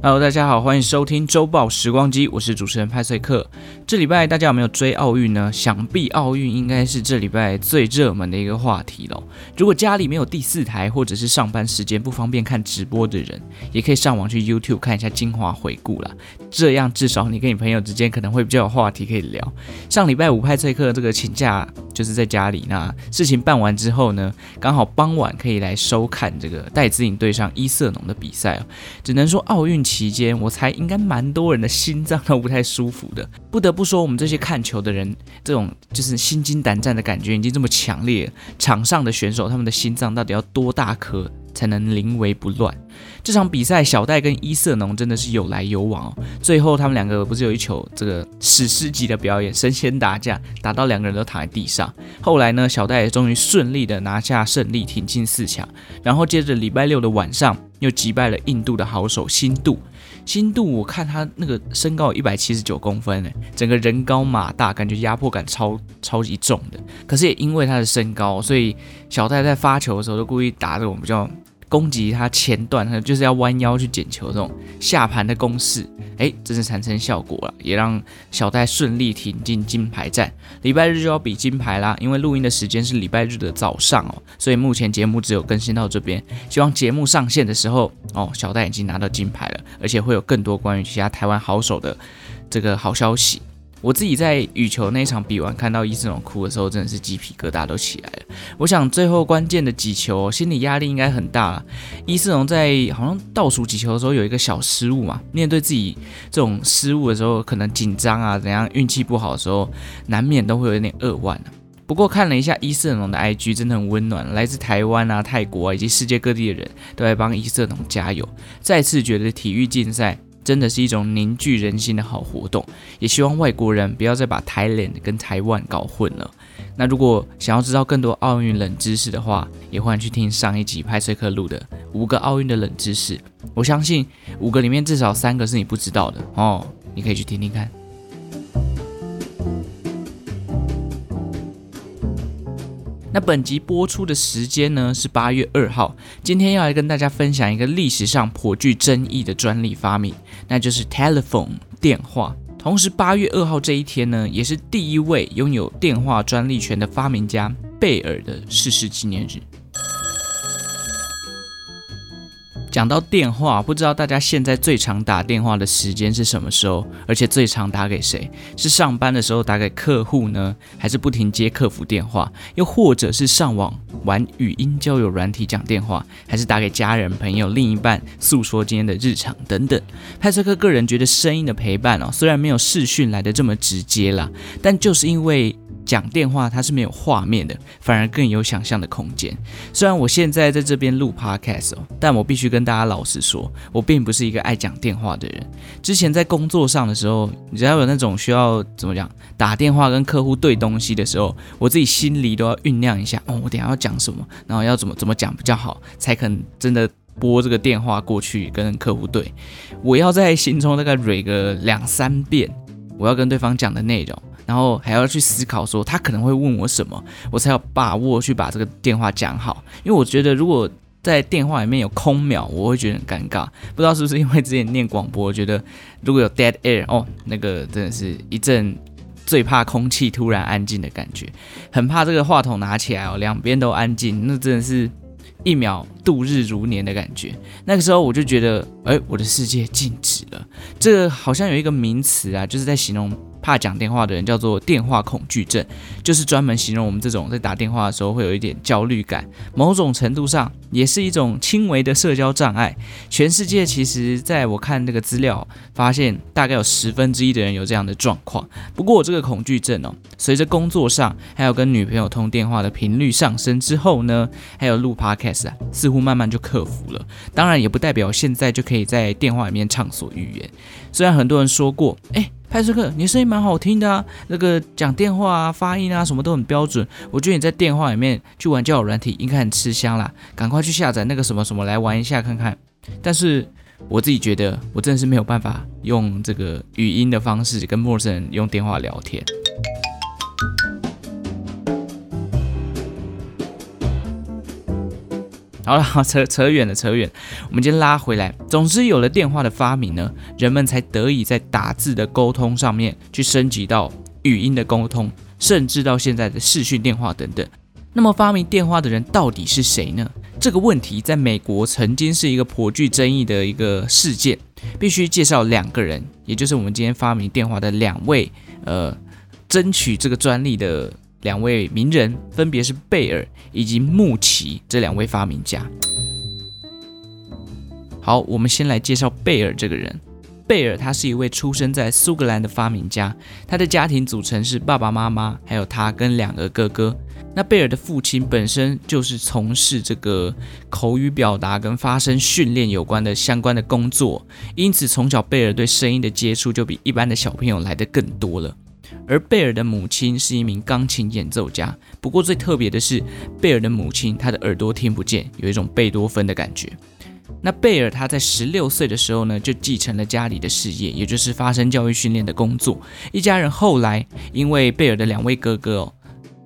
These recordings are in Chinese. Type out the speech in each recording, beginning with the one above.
Hello，大家好，欢迎收听周报时光机，我是主持人派翠克。这礼拜大家有没有追奥运呢？想必奥运应该是这礼拜最热门的一个话题喽。如果家里没有第四台，或者是上班时间不方便看直播的人，也可以上网去 YouTube 看一下精华回顾啦。这样至少你跟你朋友之间可能会比较有话题可以聊。上礼拜五派翠克这个请假就是在家里，那事情办完之后呢，刚好傍晚可以来收看这个戴资颖对上伊瑟农的比赛哦。只能说奥运。期间，我猜应该蛮多人的心脏都不太舒服的。不得不说，我们这些看球的人，这种就是心惊胆战的感觉已经这么强烈。场上的选手，他们的心脏到底要多大颗才能临危不乱？这场比赛，小戴跟伊瑟农真的是有来有往哦。最后，他们两个不是有一球这个史诗级的表演，神仙打架，打到两个人都躺在地上。后来呢，小戴也终于顺利的拿下胜利，挺进四强。然后接着礼拜六的晚上。又击败了印度的好手新度，新度我看他那个身高一百七十九公分，哎，整个人高马大，感觉压迫感超超级重的。可是也因为他的身高，所以小戴在发球的时候都故意打这种比较。攻击他前段，他就是要弯腰去捡球，这种下盘的攻势，哎，真是产生效果了，也让小戴顺利挺进金牌战。礼拜日就要比金牌啦，因为录音的时间是礼拜日的早上哦，所以目前节目只有更新到这边。希望节目上线的时候，哦，小戴已经拿到金牌了，而且会有更多关于其他台湾好手的这个好消息。我自己在羽球那场比完，看到伊瑟农哭的时候，真的是鸡皮疙瘩都起来了。我想最后关键的几球，心理压力应该很大。伊瑟农在好像倒数几球的时候有一个小失误嘛，面对自己这种失误的时候，可能紧张啊，怎样运气不好的时候，难免都会有点扼腕。不过看了一下伊瑟农的 IG，真的很温暖，来自台湾啊、泰国啊以及世界各地的人都在帮伊瑟农加油。再次觉得体育竞赛。真的是一种凝聚人心的好活动，也希望外国人不要再把台联跟台湾搞混了。那如果想要知道更多奥运冷知识的话，也欢迎去听上一集派翠克录的五个奥运的冷知识。我相信五个里面至少三个是你不知道的哦，你可以去听听看。那本集播出的时间呢，是八月二号，今天要来跟大家分享一个历史上颇具争议的专利发明，那就是 telephone 电话。同时，八月二号这一天呢，也是第一位拥有电话专利权的发明家贝尔的逝世纪念日。讲到电话，不知道大家现在最常打电话的时间是什么时候？而且最常打给谁？是上班的时候打给客户呢，还是不停接客服电话？又或者是上网玩语音交友软体讲电话？还是打给家人、朋友、另一半诉说今天的日常等等？派翠克个人觉得声音的陪伴哦，虽然没有视讯来的这么直接啦，但就是因为。讲电话它是没有画面的，反而更有想象的空间。虽然我现在在这边录 podcast 哦，但我必须跟大家老实说，我并不是一个爱讲电话的人。之前在工作上的时候，只要有那种需要怎么讲打电话跟客户对东西的时候，我自己心里都要酝酿一下哦，我等下要讲什么，然后要怎么怎么讲比较好，才肯真的拨这个电话过去跟客户对。我要在心中大概蕊个两三遍，我要跟对方讲的内容。然后还要去思考说他可能会问我什么，我才有把握去把这个电话讲好。因为我觉得如果在电话里面有空秒，我会觉得很尴尬。不知道是不是因为之前念广播，觉得如果有 dead air 哦，那个真的是一阵最怕空气突然安静的感觉，很怕这个话筒拿起来哦，两边都安静，那真的是一秒度日如年的感觉。那个时候我就觉得，哎，我的世界静止了。这个好像有一个名词啊，就是在形容。怕讲电话的人叫做电话恐惧症，就是专门形容我们这种在打电话的时候会有一点焦虑感，某种程度上也是一种轻微的社交障碍。全世界其实，在我看这个资料，发现大概有十分之一的人有这样的状况。不过我这个恐惧症哦，随着工作上还有跟女朋友通电话的频率上升之后呢，还有录 podcast 啊，似乎慢慢就克服了。当然也不代表现在就可以在电话里面畅所欲言。虽然很多人说过，哎。派斯克，你声音蛮好听的啊，那个讲电话啊、发音啊什么都很标准。我觉得你在电话里面去玩交友软体应该很吃香啦，赶快去下载那个什么什么来玩一下看看。但是我自己觉得，我真的是没有办法用这个语音的方式跟陌生人用电话聊天。好了，扯扯远了，扯远。我们今天拉回来，总之有了电话的发明呢，人们才得以在打字的沟通上面去升级到语音的沟通，甚至到现在的视讯电话等等。那么发明电话的人到底是谁呢？这个问题在美国曾经是一个颇具争议的一个事件，必须介绍两个人，也就是我们今天发明电话的两位，呃，争取这个专利的两位名人，分别是贝尔以及穆奇这两位发明家。好，我们先来介绍贝尔这个人。贝尔他是一位出生在苏格兰的发明家，他的家庭组成是爸爸妈妈，还有他跟两个哥哥。那贝尔的父亲本身就是从事这个口语表达跟发声训练有关的相关的工作，因此从小贝尔对声音的接触就比一般的小朋友来得更多了。而贝尔的母亲是一名钢琴演奏家，不过最特别的是，贝尔的母亲她的耳朵听不见，有一种贝多芬的感觉。那贝尔他在十六岁的时候呢，就继承了家里的事业，也就是发声教育训练的工作。一家人后来因为贝尔的两位哥哥哦，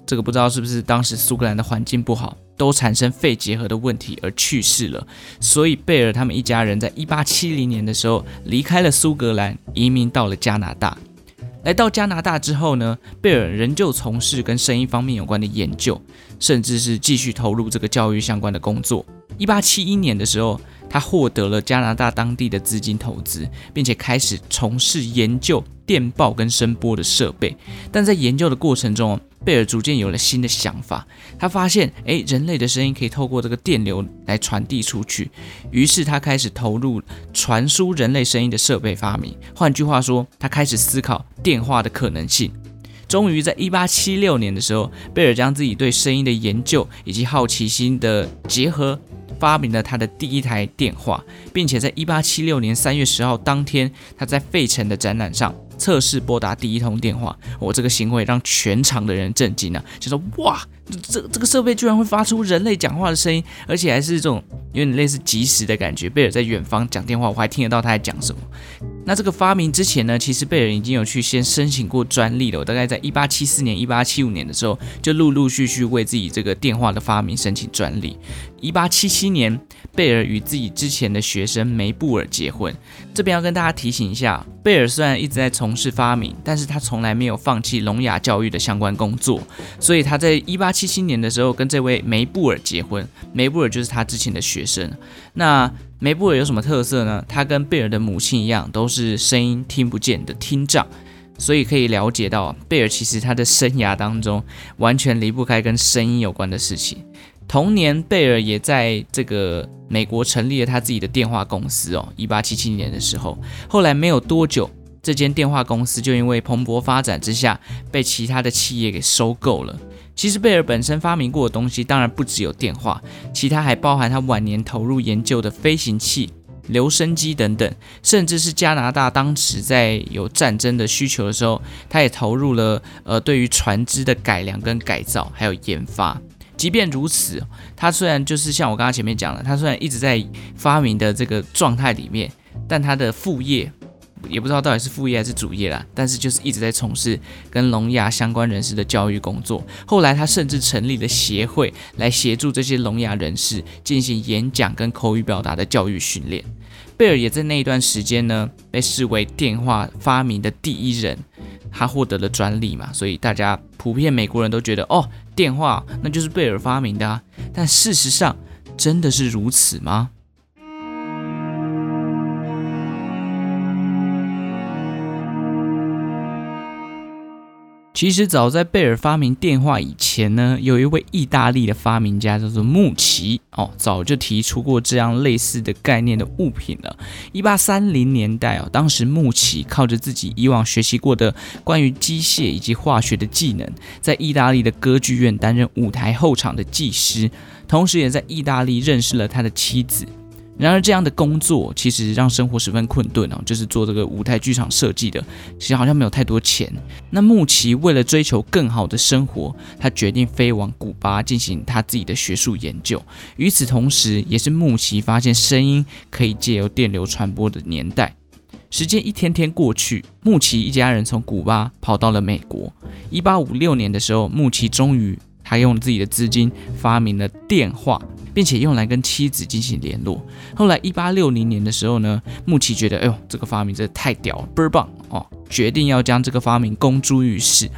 这个不知道是不是当时苏格兰的环境不好，都产生肺结核的问题而去世了。所以贝尔他们一家人在一八七零年的时候离开了苏格兰，移民到了加拿大。来到加拿大之后呢，贝尔仍旧从事跟声音方面有关的研究，甚至是继续投入这个教育相关的工作。一八七一年的时候，他获得了加拿大当地的资金投资，并且开始从事研究电报跟声波的设备。但在研究的过程中，贝尔逐渐有了新的想法。他发现，诶，人类的声音可以透过这个电流来传递出去。于是他开始投入传输人类声音的设备发明。换句话说，他开始思考电话的可能性。终于在一八七六年的时候，贝尔将自己对声音的研究以及好奇心的结合。发明了他的第一台电话，并且在一八七六年三月十号当天，他在费城的展览上测试拨打第一通电话。我、这个行为让全场的人震惊了、啊，就说：“哇，这这个设备居然会发出人类讲话的声音，而且还是这种有点类似即时的感觉。”贝尔在远方讲电话，我还听得到他在讲什么。那这个发明之前呢，其实贝尔已经有去先申请过专利了。我大概在一八七四年、一八七五年的时候，就陆陆续续为自己这个电话的发明申请专利。一八七七年，贝尔与自己之前的学生梅布尔结婚。这边要跟大家提醒一下，贝尔虽然一直在从事发明，但是他从来没有放弃聋哑教育的相关工作。所以他在一八七七年的时候跟这位梅布尔结婚，梅布尔就是他之前的学生。那梅布尔有什么特色呢？他跟贝尔的母亲一样，都是声音听不见的听障，所以可以了解到，贝尔其实他的生涯当中完全离不开跟声音有关的事情。同年，贝尔也在这个美国成立了他自己的电话公司哦。一八七七年的时候，后来没有多久，这间电话公司就因为蓬勃发展之下，被其他的企业给收购了。其实贝尔本身发明过的东西当然不只有电话，其他还包含他晚年投入研究的飞行器、留声机等等，甚至是加拿大当时在有战争的需求的时候，他也投入了呃对于船只的改良跟改造还有研发。即便如此，他虽然就是像我刚刚前面讲的，他虽然一直在发明的这个状态里面，但他的副业。也不知道到底是副业还是主业啦，但是就是一直在从事跟聋哑相关人士的教育工作。后来他甚至成立了协会来协助这些聋哑人士进行演讲跟口语表达的教育训练。贝尔也在那一段时间呢，被视为电话发明的第一人，他获得了专利嘛，所以大家普遍美国人都觉得哦，电话那就是贝尔发明的啊。但事实上真的是如此吗？其实早在贝尔发明电话以前呢，有一位意大利的发明家叫做穆奇哦，早就提出过这样类似的概念的物品了。一八三零年代哦，当时穆奇靠着自己以往学习过的关于机械以及化学的技能，在意大利的歌剧院担任舞台后场的技师，同时也在意大利认识了他的妻子。然而，这样的工作其实让生活十分困顿哦，就是做这个舞台剧场设计的，其实好像没有太多钱。那穆奇为了追求更好的生活，他决定飞往古巴进行他自己的学术研究。与此同时，也是穆奇发现声音可以借由电流传播的年代。时间一天天过去，穆奇一家人从古巴跑到了美国。一八五六年的时候，穆奇终于。他用自己的资金发明了电话，并且用来跟妻子进行联络。后来，一八六零年的时候呢，穆奇觉得，哎呦，这个发明真的太屌了，倍儿棒哦，决定要将这个发明公诸于世。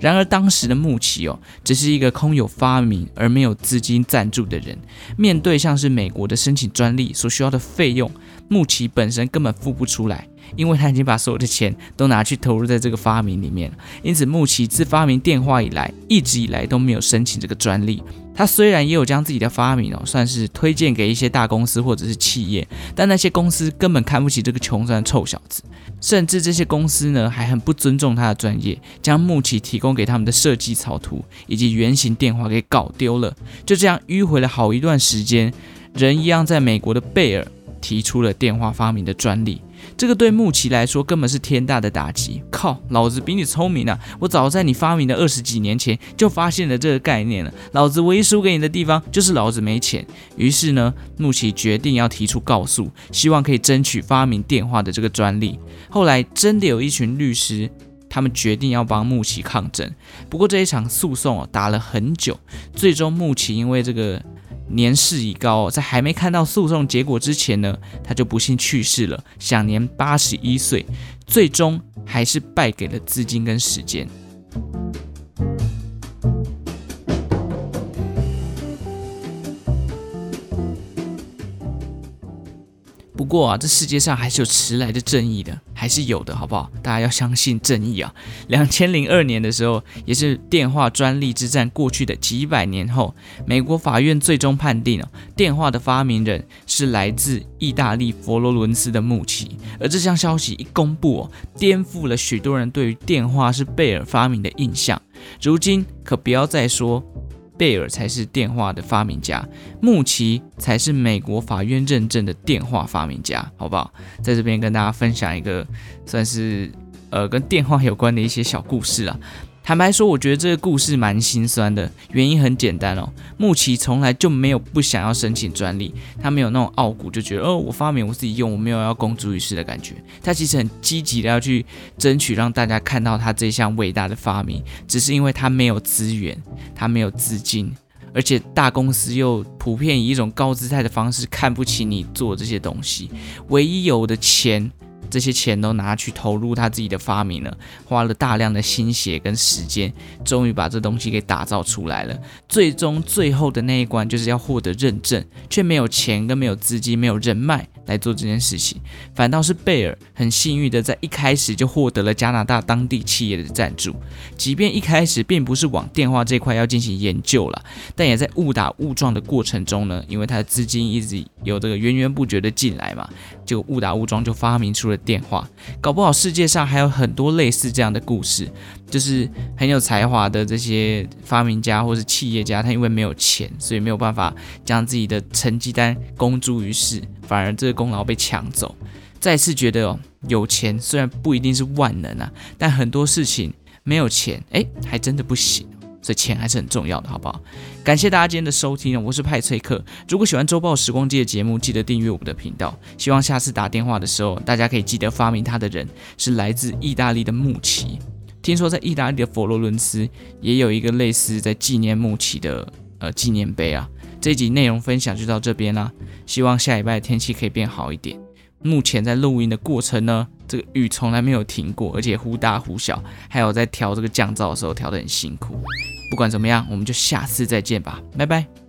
然而，当时的穆奇哦，只是一个空有发明而没有资金赞助的人。面对像是美国的申请专利所需要的费用，穆奇本身根本付不出来，因为他已经把所有的钱都拿去投入在这个发明里面了。因此，穆奇自发明电话以来，一直以来都没有申请这个专利。他虽然也有将自己的发明哦，算是推荐给一些大公司或者是企业，但那些公司根本看不起这个穷酸臭小子，甚至这些公司呢还很不尊重他的专业，将穆奇提供给他们的设计草图以及原型电话给搞丢了。就这样迂回了好一段时间，人一样在美国的贝尔提出了电话发明的专利。这个对穆奇来说根本是天大的打击。靠，老子比你聪明啊！我早在你发明的二十几年前就发现了这个概念了。老子唯一输给你的地方就是老子没钱。于是呢，穆奇决定要提出告诉，希望可以争取发明电话的这个专利。后来真的有一群律师，他们决定要帮穆奇抗争。不过这一场诉讼哦，打了很久，最终穆奇因为这个。年事已高，在还没看到诉讼结果之前呢，他就不幸去世了，享年八十一岁。最终还是败给了资金跟时间。不过啊，这世界上还是有迟来的正义的，还是有的，好不好？大家要相信正义啊！两千零二年的时候，也是电话专利之战过去的几百年后，美国法院最终判定了电话的发明人是来自意大利佛罗伦斯的穆奇。而这项消息一公布哦，颠覆了许多人对于电话是贝尔发明的印象。如今可不要再说。贝尔才是电话的发明家，穆奇才是美国法院认证的电话发明家，好不好？在这边跟大家分享一个算是呃跟电话有关的一些小故事啊。坦白说，我觉得这个故事蛮心酸的。原因很简单哦，穆奇从来就没有不想要申请专利，他没有那种傲骨，就觉得哦，我发明我自己用，我没有要公诸于世的感觉。他其实很积极的要去争取，让大家看到他这项伟大的发明，只是因为他没有资源，他没有资金，而且大公司又普遍以一种高姿态的方式看不起你做这些东西，唯一有的钱。这些钱都拿去投入他自己的发明了，花了大量的心血跟时间，终于把这东西给打造出来了。最终最后的那一关就是要获得认证，却没有钱跟没有资金，没有人脉。来做这件事情，反倒是贝尔很幸运的在一开始就获得了加拿大当地企业的赞助，即便一开始并不是往电话这块要进行研究了，但也在误打误撞的过程中呢，因为他的资金一直有这个源源不绝的进来嘛，就误打误撞就发明出了电话，搞不好世界上还有很多类似这样的故事。就是很有才华的这些发明家或是企业家，他因为没有钱，所以没有办法将自己的成绩单公诸于世，反而这个功劳被抢走。再次觉得哦，有钱虽然不一定是万能啊，但很多事情没有钱，哎，还真的不行。所以钱还是很重要的，好不好？感谢大家今天的收听，我是派翠克。如果喜欢周报时光机的节目，记得订阅我们的频道。希望下次打电话的时候，大家可以记得发明它的人是来自意大利的穆奇。听说在意大利的佛罗伦斯也有一个类似在纪念穆奇的呃纪念碑啊。这集内容分享就到这边啦，希望下礼拜的天气可以变好一点。目前在录音的过程呢，这个雨从来没有停过，而且忽大忽小，还有在调这个降噪的时候调得很辛苦。不管怎么样，我们就下次再见吧，拜拜。